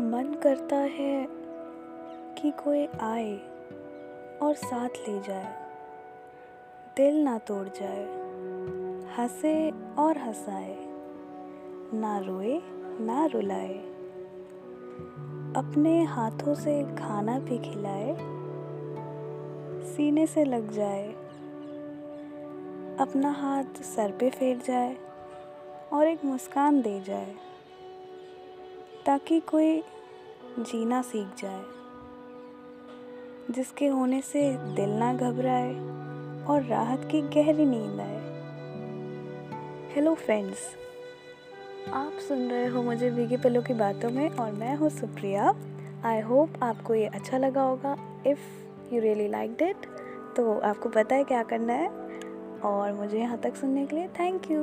मन करता है कि कोई आए और साथ ले जाए। दिल ना तोड़ जाए, हंसे और हंसाए, ना रोए, ना रुलाए। अपने हाथों से खाना भी खिलाए, सीने से लग जाए। अपना हाथ सर पे फेर जाए और एक मुस्कान दे जाए। ताकि कोई जीना सीख जाए, जिसके होने से दिल ना घबराए और राहत की गहरी नींद आए। हेलो फ्रेंड्स आप सुन रहे हो मुझे भीगे पलों की बातों में और मैं हूँ सुप्रिया। आई होप आपको ये अच्छा लगा होगा। If you really like it तो आपको पता है क्या करना है। और मुझे यहाँ तक सुनने के लिए थैंक यू